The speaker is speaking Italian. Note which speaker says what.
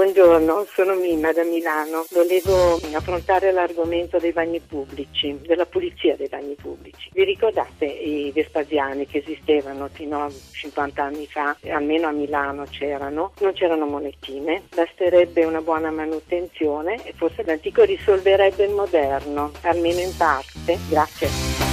Speaker 1: Buongiorno, sono Mimma da Milano. Volevo affrontare l'argomento dei bagni pubblici, della pulizia dei bagni pubblici. Vi ricordate i Vespasiani che esistevano fino a 50 anni fa, almeno a Milano c'erano, non c'erano monetine, basterebbe una buona manutenzione e forse l'antico risolverebbe il moderno, almeno in parte. Grazie.